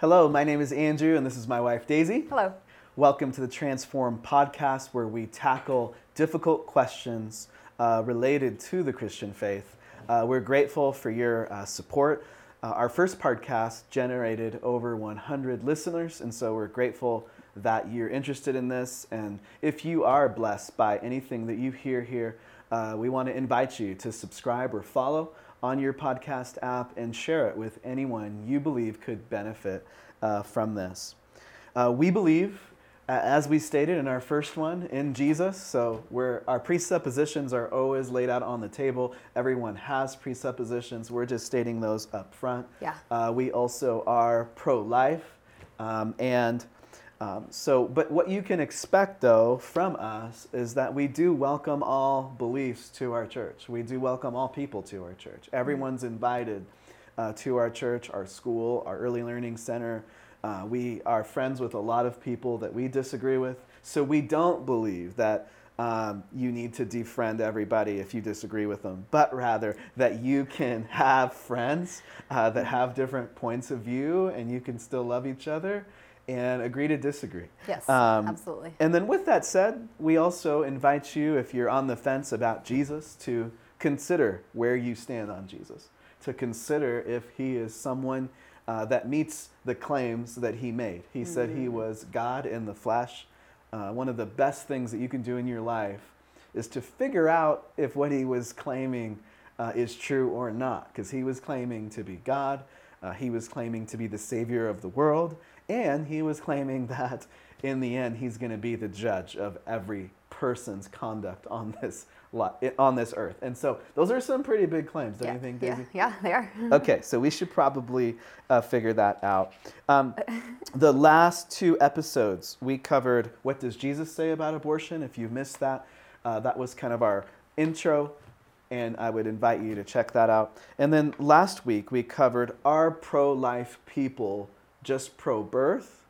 Hello, my name is Andrew, and this is my wife Daisy. Hello. Welcome to the Transformed podcast, where we tackle difficult questions uh, related to the Christian faith. Uh, we're grateful for your uh, support. Uh, our first podcast generated over 100 listeners, and so we're grateful that you're interested in this. And if you are blessed by anything that you hear here, uh, we want to invite you to subscribe or follow on your podcast app and share it with anyone you believe could benefit uh, from this. Uh, we believe, as we stated in our first one, in Jesus. So where our presuppositions are always laid out on the table. Everyone has presuppositions. We're just stating those up front. Yeah. Uh, we also are pro-life, um, and um, so, but what you can expect though from us is that we do welcome all beliefs to our church. We do welcome all people to our church. Everyone's invited uh, to our church, our school, our early learning center. Uh, we are friends with a lot of people that we disagree with. So we don't believe that um, you need to defriend everybody if you disagree with them, but rather that you can have friends uh, that have different points of view and you can still love each other and agree to disagree. Yes, um, absolutely. And then, with that said, we also invite you, if you're on the fence about Jesus, to consider where you stand on Jesus, to consider if he is someone uh, that meets the claims that he made. He mm-hmm. said he mm. was God in the flesh. Uh, one of the best things that you can do in your life is to figure out if what he was claiming uh, is true or not, because he was claiming to be God. Uh, he was claiming to be the savior of the world, and he was claiming that in the end, he's going to be the judge of every person's conduct on this on this earth. And so those are some pretty big claims, don't yeah, you think, Daisy? Yeah, yeah they are. okay, so we should probably uh, figure that out. Um, the last two episodes, we covered what does Jesus say about abortion. If you missed that, uh, that was kind of our intro, and I would invite you to check that out. And then last week, we covered are pro life people just pro birth,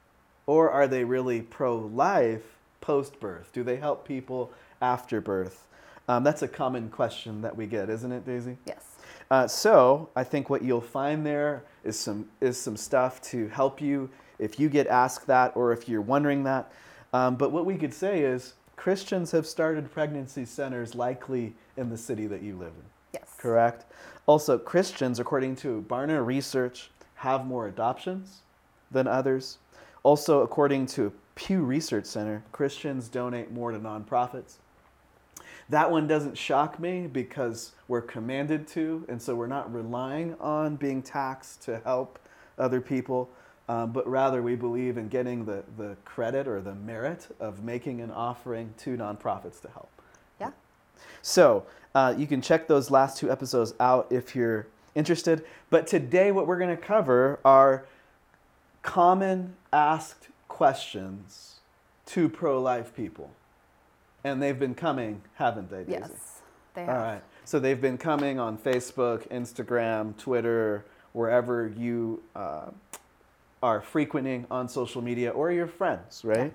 or are they really pro life post birth? Do they help people after birth? Um, that's a common question that we get, isn't it, Daisy? Yes. Uh, so I think what you'll find there is some is some stuff to help you if you get asked that or if you're wondering that. Um, but what we could say is Christians have started pregnancy centers likely in the city that you live in. Yes. Correct. Also, Christians, according to Barna Research, have more adoptions than others. Also, according to Pew Research Center, Christians donate more to nonprofits. That one doesn't shock me because we're commanded to, and so we're not relying on being taxed to help other people, um, but rather we believe in getting the, the credit or the merit of making an offering to nonprofits to help. Yeah. So uh, you can check those last two episodes out if you're interested. But today, what we're going to cover are common asked questions to pro life people. And they've been coming, haven't they? Daisy? Yes, they have. All right. So they've been coming on Facebook, Instagram, Twitter, wherever you uh, are frequenting on social media or your friends, right?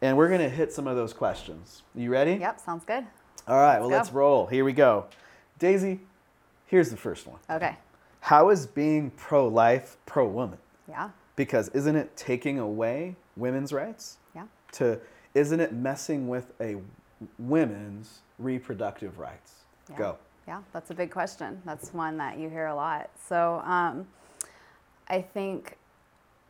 And we're going to hit some of those questions. You ready? Yep, sounds good. All right, let's well, go. let's roll. Here we go. Daisy, here's the first one. Okay. How is being pro life pro woman? Yeah because isn't it taking away women's rights? Yeah. To isn't it messing with a women's reproductive rights? Yeah. Go. Yeah, that's a big question. That's one that you hear a lot. So um, I think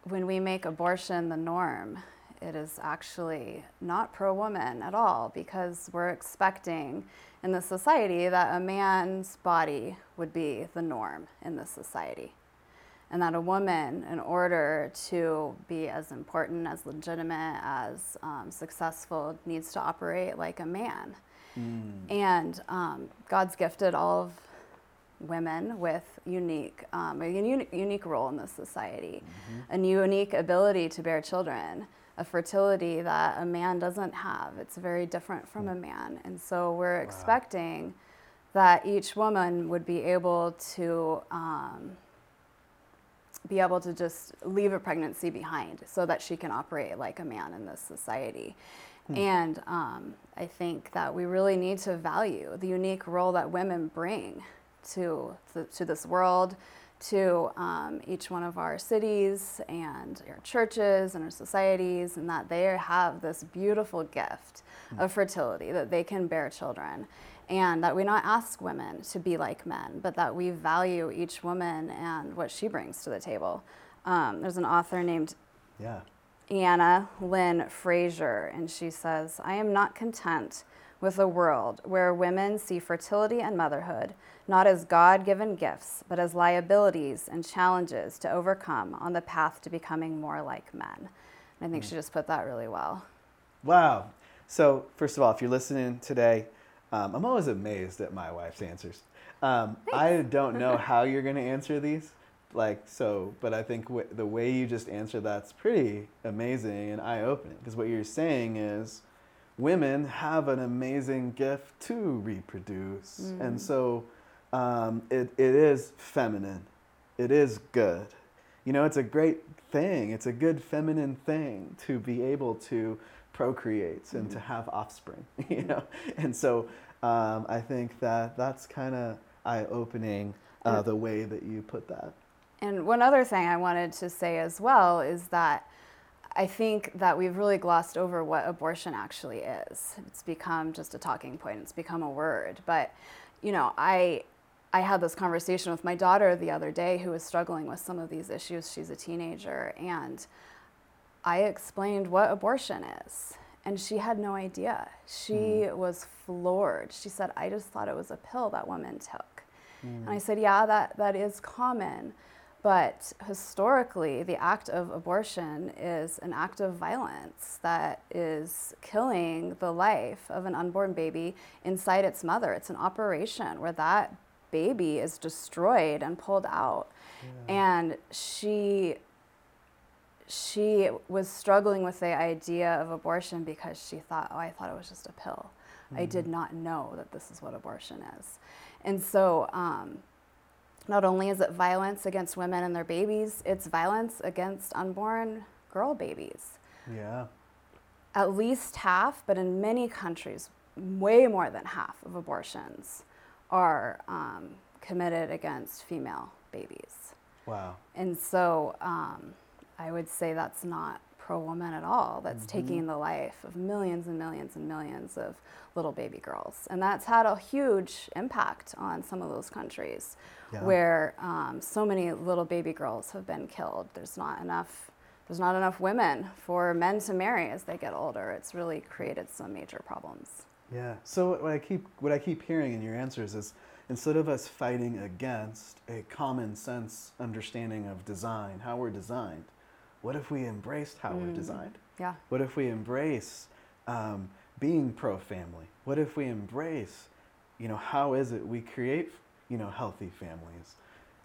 when we make abortion the norm, it is actually not pro woman at all because we're expecting in the society that a man's body would be the norm in the society and that a woman, in order to be as important, as legitimate, as um, successful, needs to operate like a man. Mm. And um, God's gifted all of women with unique, um, a unique, unique role in this society, mm-hmm. a unique ability to bear children, a fertility that a man doesn't have. It's very different from mm. a man. And so we're wow. expecting that each woman would be able to um, be able to just leave a pregnancy behind so that she can operate like a man in this society. Hmm. And um, I think that we really need to value the unique role that women bring to, to, to this world, to um, each one of our cities and our churches and our societies, and that they have this beautiful gift of fertility, that they can bear children. And that we not ask women to be like men, but that we value each woman and what she brings to the table. Um, there's an author named Yeah. Anna Lynn Fraser, and she says, I am not content with a world where women see fertility and motherhood not as God given gifts, but as liabilities and challenges to overcome on the path to becoming more like men. And I think she just put that really well. Wow. So, first of all, if you're listening today, um, I'm always amazed at my wife's answers. Um, I don't know how you're going to answer these, like so, but I think w- the way you just answer that's pretty amazing and eye-opening. Because what you're saying is, women have an amazing gift to reproduce, and so um, it, it is feminine. It is good. You know, it's a great thing. It's a good feminine thing to be able to procreate and to have offspring. You know, and so um, I think that that's kind of eye-opening uh, the way that you put that. And one other thing I wanted to say as well is that I think that we've really glossed over what abortion actually is. It's become just a talking point. It's become a word. But, you know, I I had this conversation with my daughter the other day who was struggling with some of these issues. She's a teenager and I explained what abortion is. And she had no idea. She hmm. was floored. She said, I just thought it was a pill that women took. And I hmm. said, Yeah, that, that is common. But historically, the act of abortion is an act of violence that is killing the life of an unborn baby inside its mother. It's an operation where that baby is destroyed and pulled out. And she she was struggling with the idea of abortion because she thought, oh, I thought it was just a pill. I did not know that this is what abortion is. And so, um, not only is it violence against women and their babies, it's violence against unborn girl babies. Yeah. At least half, but in many countries, way more than half of abortions are um, committed against female babies. Wow. And so um, I would say that's not pro woman at all. That's taking the life of millions and millions and millions of little baby girls. And that's had a huge impact on some of those countries Yeah. where um, so many little baby girls have been killed. There's not enough. There's not enough women for men to marry as they get older. It's really created some major problems. Yeah. So what I keep what I keep hearing in your answers is instead of us fighting against a common sense understanding of design, how we're designed, what if we embraced how we're designed? Yeah. What if we embrace um, being pro-family? What if we embrace, you know, how is it we create, you know, healthy families?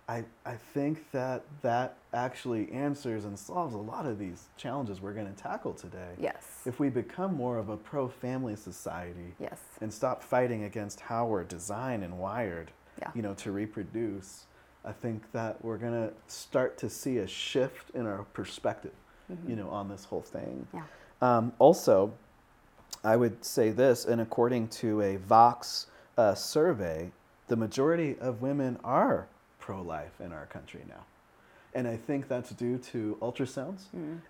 I, I think that that actually answers and solves a lot of these challenges we're going to tackle today. Yes. If we become more of a pro-family society Yes. and stop fighting against how we're designed and wired, Yeah. you know, to reproduce, I think that we're going to start to see a shift in our perspective, you know, on this whole thing. Yeah. Um, also, I would say this, and according to a Vox uh, survey, the majority of women are pro life in our country now. And I think that's due to ultrasounds.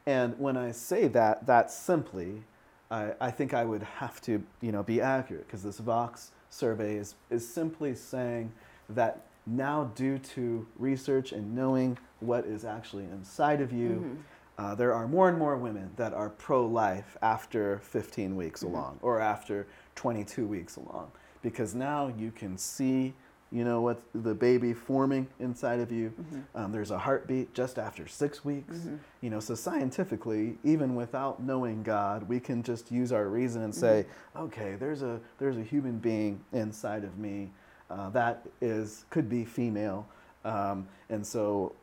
And when I say that, that simply, I, I think I would have to you know, be accurate because this Vox survey is, is simply saying that now, due to research and knowing what is actually inside of you, mm-hmm. uh, there are more and more women that are pro life after 15 weeks mm-hmm. along or after 22 weeks along. Because now you can see you know what the baby forming inside of you. Mm-hmm. Um, there's a heartbeat just after six weeks. You know so scientifically even without knowing god we can just use our reason and say okay there's a there's a human being inside of me uh, that is could be female um, and so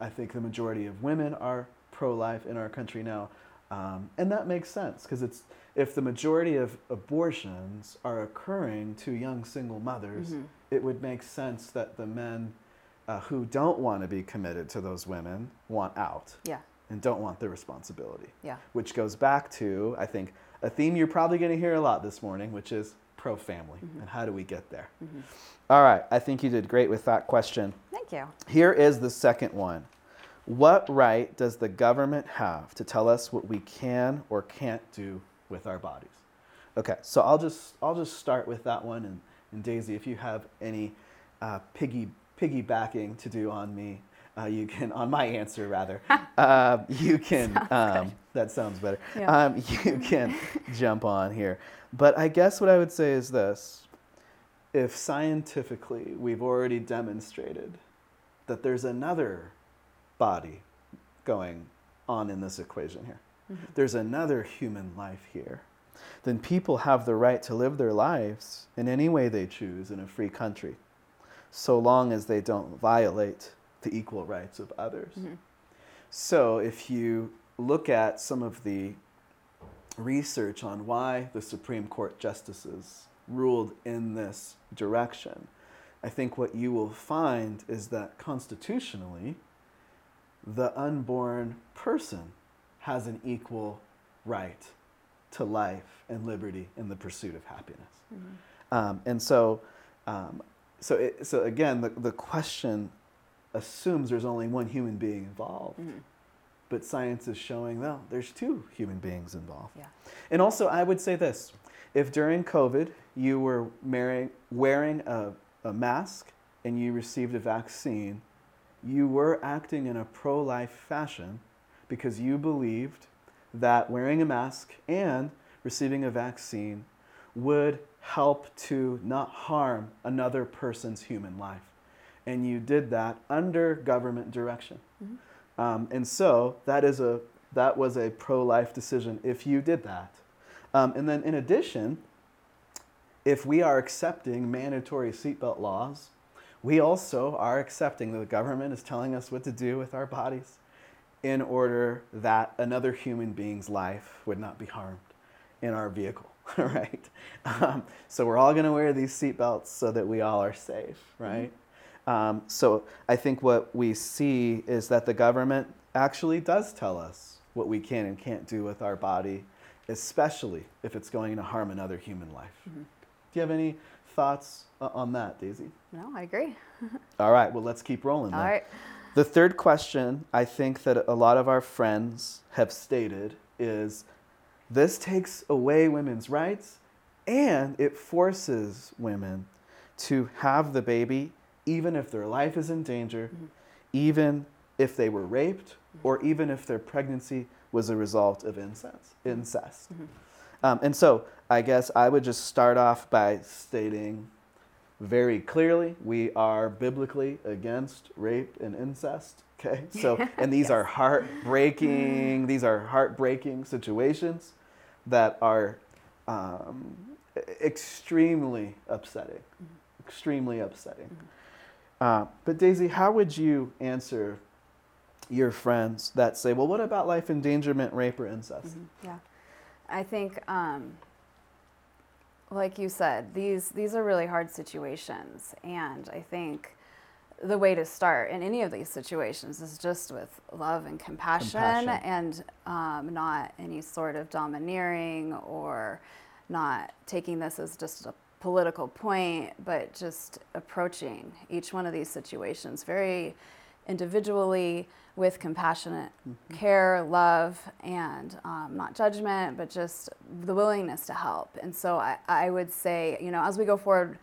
I think the majority of women are pro-life in our country now, um, and that makes sense because it's if the majority of abortions are occurring to young single mothers, it would make sense that the men uh, who don't want to be committed to those women want out Yeah. and don't want the responsibility. Yeah. Which goes back to I think a theme you're probably going to hear a lot this morning, which is pro family, Mm-hmm. and how do we get there? All right, I think you did great with that question. Thank you. Here is the second one. What right does the government have to tell us what we can or can't do with our bodies? Okay, so I'll just I'll just start with that one, and, and Daisy, if you have any uh, piggy piggybacking to do on me, uh, you can on my answer rather. uh, you can. Um. That sounds better. Yeah. Um, you can jump on here, but I guess what I would say is this: if scientifically we've already demonstrated that there's another body going on in this equation here. There's another human life here. Then people have the right to live their lives in any way they choose in a free country, so long as they don't violate the equal rights of others. So if you look at some of the research on why the Supreme Court justices ruled in this direction, I think what you will find is that constitutionally, the unborn person has an equal right to life and liberty in the pursuit of happiness. Um, and so, um, so, it, so again, the, the question assumes there's only one human being involved. But science is showing, no, there's two human beings involved. Yeah. And also, I would say this if during COVID you were marrying, wearing a, a mask and you received a vaccine, you were acting in a pro life fashion because you believed that wearing a mask and receiving a vaccine would help to not harm another person's human life. And you did that under government direction. Mm-hmm. Um, and so that is a that was a pro-life decision if you did that. Um, and then in addition, if we are accepting mandatory seatbelt laws, we also are accepting that the government is telling us what to do with our bodies in order that another human being's life would not be harmed in our vehicle, right? Um, so we're all going to wear these seatbelts so that we all are safe, right? Um, so I think what we see is that the government actually does tell us what we can and can't do with our body, especially if it's going to harm another human life. Do you have any thoughts uh, on that, Daisy? No, I agree. All right, well, let's keep rolling. All then. right. The third question I think that a lot of our friends have stated is this takes away women's rights and it forces women to have the baby even if their life is in danger, mm-hmm. even if they were raped, mm-hmm. or even if their pregnancy was a result of incest. Mm-hmm. incest. Um, and so I guess I would just start off by stating very clearly we are biblically against rape and incest okay? So and these are heartbreaking these are heartbreaking situations that are um, extremely upsetting. Extremely upsetting uh, but daisy how would you answer your friends that say well what about life endangerment rape or incest? Yeah, I think, um, like you said, these these are really hard situations, and I think the way to start in any of these situations is just with love and compassion, Compassion. and um, not any sort of domineering or not taking this as just a political point, but just approaching each one of these situations very individually with compassionate care, love, and um, not judgment, but just the willingness to help. And so I, I would say, you know, as we go forward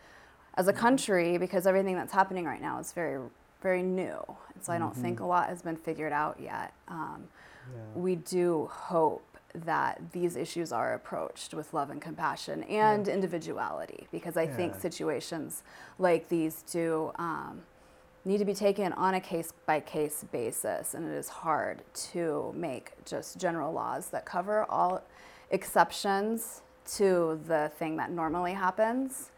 as a country, because everything that's happening right now is very, very new. And so I don't think a lot has been figured out yet. Um, We do hope that these issues are approached with love and compassion and individuality, because I think situations like these do. Um, need to be taken on a case by case basis, and it is hard to make just general laws that cover all exceptions to the thing that normally happens.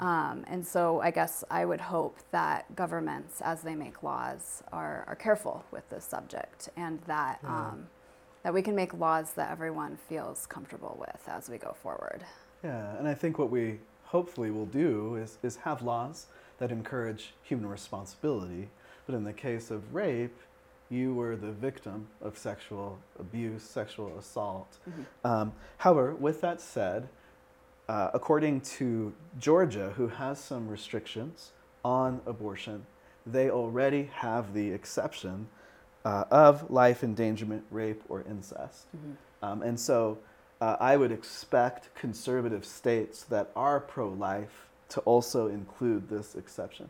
Um, and so I guess I would hope that governments, as they make laws, are, are careful with this subject and that, um, that we can make laws that everyone feels comfortable with as we go forward. Yeah, and I think what we hopefully will do is, is have laws that encourage human responsibility. But in the case of rape, you were the victim of sexual abuse, sexual assault. Um, however, with that said, uh, according to Georgia, who has some restrictions on abortion, they already have the exception uh, of life endangerment, rape, or incest. Um, and so uh, I would expect conservative states that are pro life to also include this exception.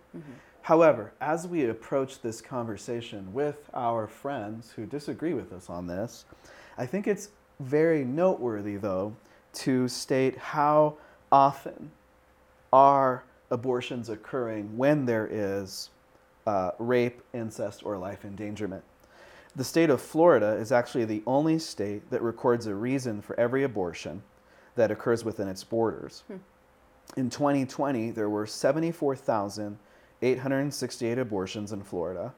However, as we approach this conversation with our friends who disagree with us on this, I think it's very noteworthy, though, to state how often are abortions occurring when there is uh, rape, incest, or life endangerment. The state of Florida is actually the only state that records a reason for every abortion that occurs within its borders. In 2020, there were 74,868 abortions in Florida.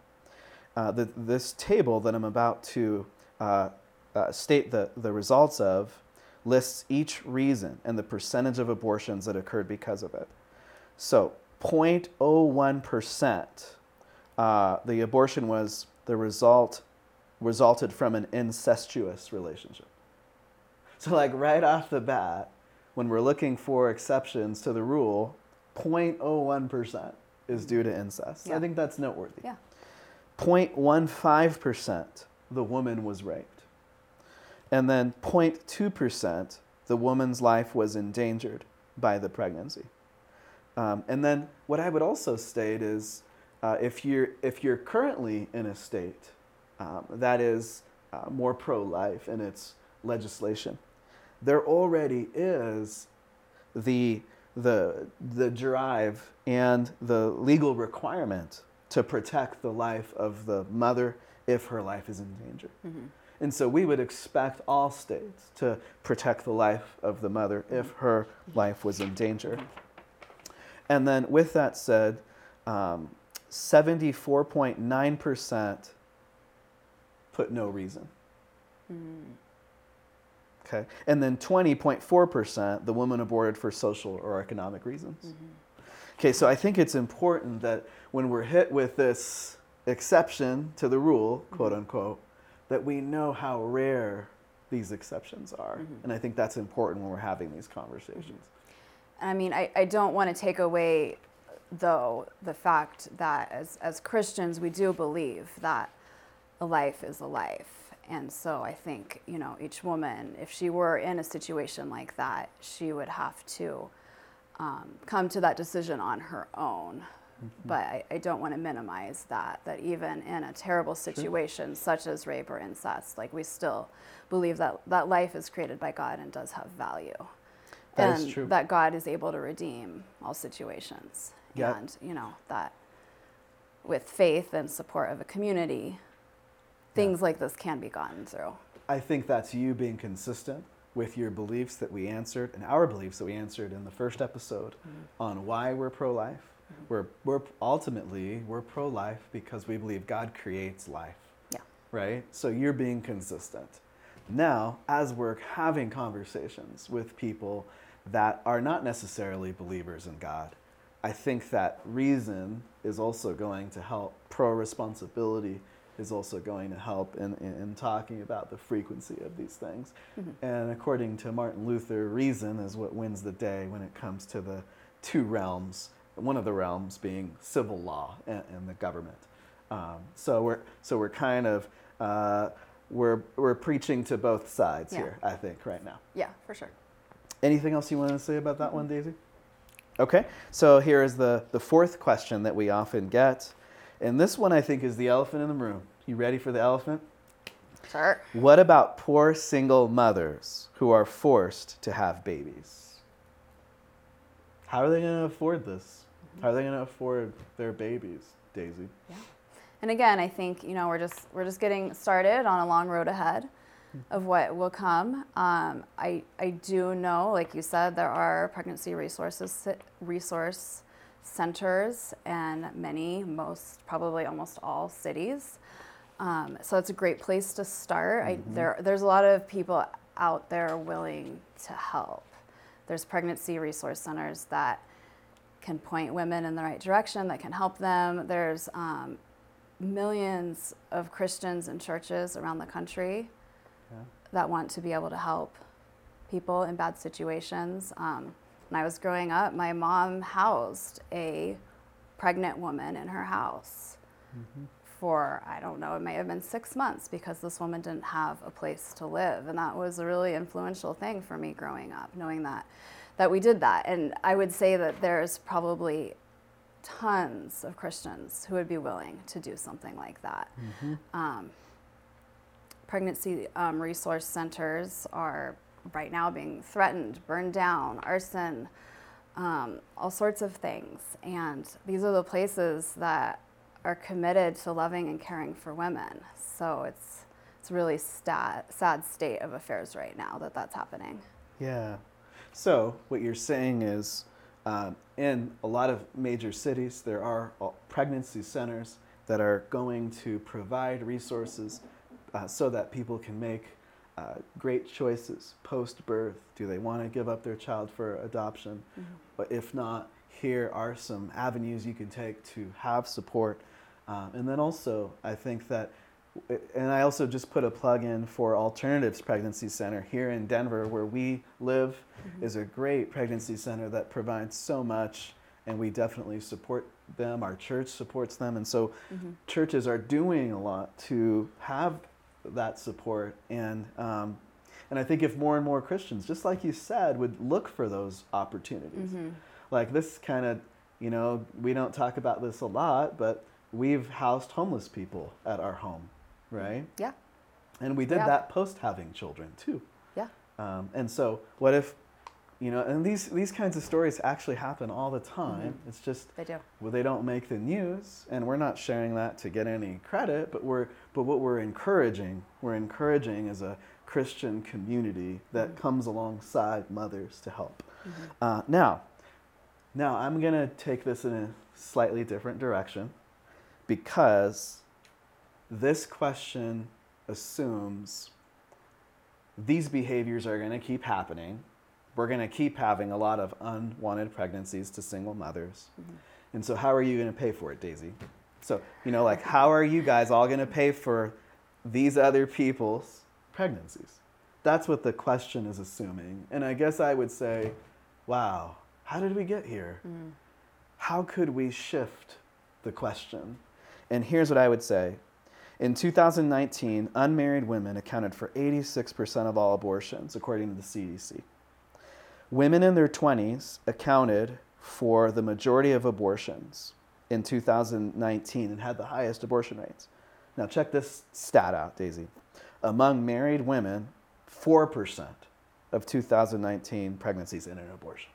Uh, the, this table that I'm about to uh, uh, state the, the results of lists each reason and the percentage of abortions that occurred because of it. So, 0.01%, uh, the abortion was the result resulted from an incestuous relationship. So, like right off the bat, when we're looking for exceptions to the rule, 0.01% is due to incest. I think that's noteworthy. Yeah. 0.15%, the woman was raped. And then 0.2%, the woman's life was endangered by the pregnancy. Um, and then what I would also state is uh, if, you're, if you're currently in a state um, that is uh, more pro life in its legislation, there already is the, the, the drive and the legal requirement to protect the life of the mother if her life is in danger. And so we would expect all states to protect the life of the mother if her life was in danger. And then, with that said, um, 74.9% put no reason. Mm. Okay. And then 20.4%, the woman aborted for social or economic reasons. Mm-hmm. Okay, so I think it's important that when we're hit with this exception to the rule, mm-hmm. quote unquote, that we know how rare these exceptions are. Mm-hmm. And I think that's important when we're having these conversations. I mean, I, I don't want to take away, though, the fact that as, as Christians, we do believe that a life is a life. And so I think, you know, each woman, if she were in a situation like that, she would have to um, come to that decision on her own. But I, I don't want to minimize that, that even in a terrible situation such as rape or incest, like we still believe that, that life is created by God and does have value That and that God is able to redeem all situations. Yeah. And, you know, that with faith and support of a community, things like this can be gotten through. I think that's you being consistent with your beliefs that we answered and our beliefs that we answered in the first episode mm-hmm. on why we're pro-life. Mm-hmm. We're, we're ultimately we're pro-life because we believe God creates life. Yeah. right? So you're being consistent. Now, as we're having conversations with people that are not necessarily believers in God, I think that reason is also going to help. Pro responsibility is also going to help in, in, in talking about the frequency of these things. And according to Martin Luther, reason is what wins the day when it comes to the two realms, one of the realms being civil law and, and the government. Um, so we're so we're kind of uh, we're we're preaching to both sides Yeah. here. I think right now. Yeah, for sure. Anything else you want to say about that one, Daisy? Okay, so here is the the fourth question that we often get, and this one I think is the elephant in the room. You ready for the elephant? Sure. What about poor single mothers who are forced to have babies? How are they going to afford this? How are they going to afford their babies, Daisy? Yeah. And again, I think you know we're just we're just getting started on a long road ahead of what will come. Um, I I do know, like you said, there are pregnancy resources resource centers and many, most probably almost all cities. Um, so it's a great place to start. I, there there's a lot of people out there willing to help. There's pregnancy resource centers that can point women in the right direction, that can help them. There's um, millions of Christians and churches around the country Yeah. that want to be able to help people in bad situations. Um, When I was growing up, my mom housed a pregnant woman in her house mm-hmm. for, I don't know, it may have been six months because this woman didn't have a place to live. And that was a really influential thing for me growing up, knowing that, that we did that. And I would say that there's probably tons of Christians who would be willing to do something like that. Mm-hmm. Um, pregnancy um, resource centers are right now being threatened, burned down, arson, um, all sorts of things. And these are the places that are committed to loving and caring for women. So it's it's really stat, sad state of affairs right now that that's happening. Yeah. So what you're saying is, uh, in a lot of major cities, there are pregnancy centers that are going to provide resources uh, so that people can make uh, great choices post birth. Do they want to give up their child for adoption? Mm-hmm. But if not, here are some avenues you can take to have support. Um, and then also, I think that, and I also just put a plug in for Alternatives Pregnancy Center here in Denver, where we live, mm-hmm. is a great pregnancy center that provides so much, and we definitely support them. Our church supports them, and so mm-hmm. churches are doing a lot to have that support. And, um, and I think if more and more Christians, just like you said, would look for those opportunities, mm-hmm. like this kind of, you know, we don't talk about this a lot, but we've housed homeless people at our home, right? Yeah. And we did yeah. that post having children too. Yeah. Um, and so, what if you know and these these kinds of stories actually happen all the time mm-hmm. it's just they do well they don't make the news and we're not sharing that to get any credit but we're but what we're encouraging we're encouraging as a christian community that mm-hmm. comes alongside mothers to help mm-hmm. uh, now now i'm going to take this in a slightly different direction because this question assumes these behaviors are going to keep happening we're going to keep having a lot of unwanted pregnancies to single mothers. Mm-hmm. And so, how are you going to pay for it, Daisy? So, you know, like, how are you guys all going to pay for these other people's pregnancies? That's what the question is assuming. And I guess I would say, wow, how did we get here? Mm. How could we shift the question? And here's what I would say. In 2019, unmarried women accounted for 86% of all abortions, according to the CDC. Women in their 20s accounted for the majority of abortions in 2019 and had the highest abortion rates. Now, check this stat out, Daisy. Among married women, 4% of 2019 pregnancies ended in abortion.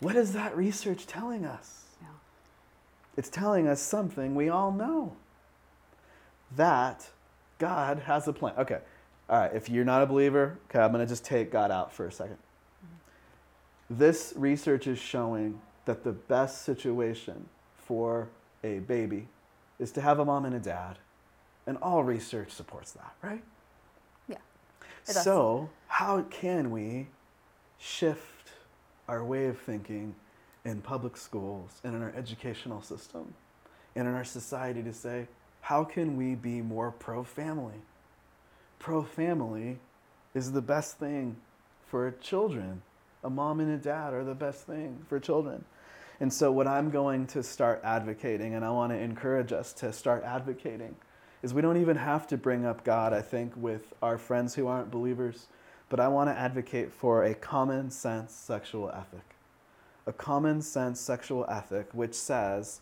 What is that research telling us? Yeah. It's telling us something we all know that God has a plan. Okay, all right, if you're not a believer, okay, I'm going to just take God out for a second. This research is showing that the best situation for a baby is to have a mom and a dad. And all research supports that, right? Yeah. So, how can we shift our way of thinking in public schools and in our educational system and in our society to say, how can we be more pro family? Pro family is the best thing for children a mom and a dad are the best thing for children. And so, what I'm going to start advocating, and I want to encourage us to start advocating, is we don't even have to bring up God, I think, with our friends who aren't believers, but I want to advocate for a common sense sexual ethic. A common sense sexual ethic which says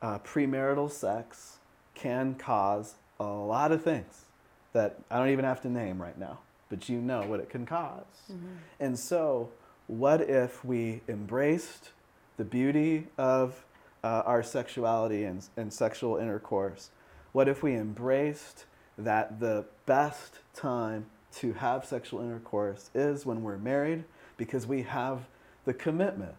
uh, premarital sex can cause a lot of things that I don't even have to name right now, but you know what it can cause. Mm-hmm. And so, what if we embraced the beauty of uh, our sexuality and, and sexual intercourse? What if we embraced that the best time to have sexual intercourse is when we're married because we have the commitment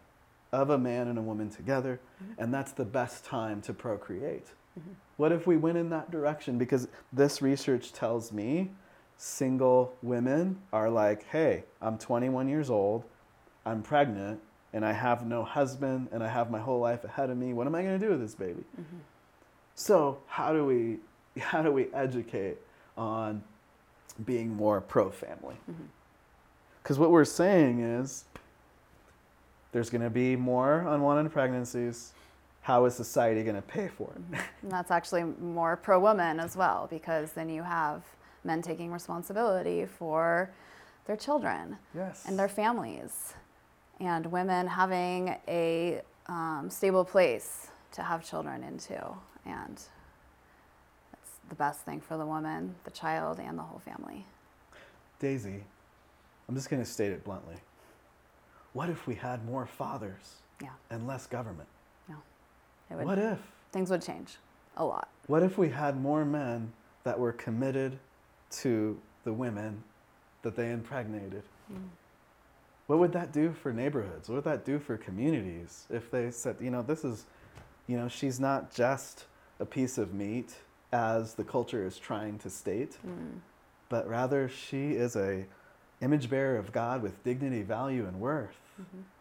of a man and a woman together, mm-hmm. and that's the best time to procreate. Mm-hmm. What if we went in that direction? Because this research tells me single women are like, hey, I'm 21 years old, I'm pregnant and I have no husband and I have my whole life ahead of me. What am I going to do with this baby? Mm-hmm. So how do we how do we educate on being more pro family? Because mm-hmm. what we're saying is There's going to be more unwanted pregnancies. How is society going to pay for it? And that's actually more pro woman as well, because then you have men taking responsibility for their children Yes. and their families, and women having a um, stable place to have children into. And it's the best thing for the woman, the child, and the whole family. Daisy, I'm just going to state it bluntly. What if we had more fathers Yeah. and less government? It would, What if? things would change a lot. What if we had more men that were committed to the women that they impregnated? What would that do for neighborhoods? What would that do for communities if they said, you know, this is, you know, she's not just a piece of meat as the culture is trying to state, Mm. but rather she is a image bearer of God with dignity, value, and worth.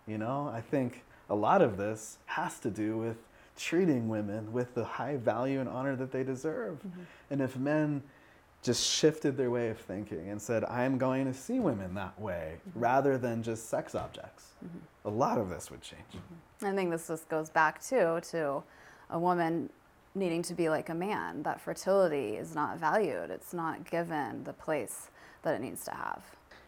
You know, I think a lot of this has to do with treating women with the high value and honor that they deserve. And if men just shifted their way of thinking and said, I'm going to see women that way mm-hmm. rather than just sex objects, mm-hmm. a lot of this would change. Mm-hmm. I think this just goes back too to a woman needing to be like a man. That fertility is not valued. It's not given the place that it needs to have.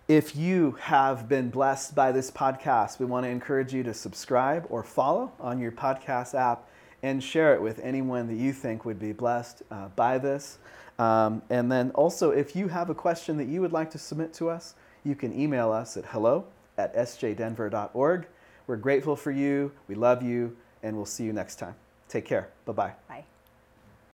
If you have been blessed by this podcast, we want to encourage you to subscribe or follow on your podcast app and share it with anyone that you think would be blessed uh, by this. Um, and then also, if you have a question that you would like to submit to us, you can email us at hello at sjdenver.org. We're grateful for you, we love you, and we'll see you next time. Take care. Bye bye.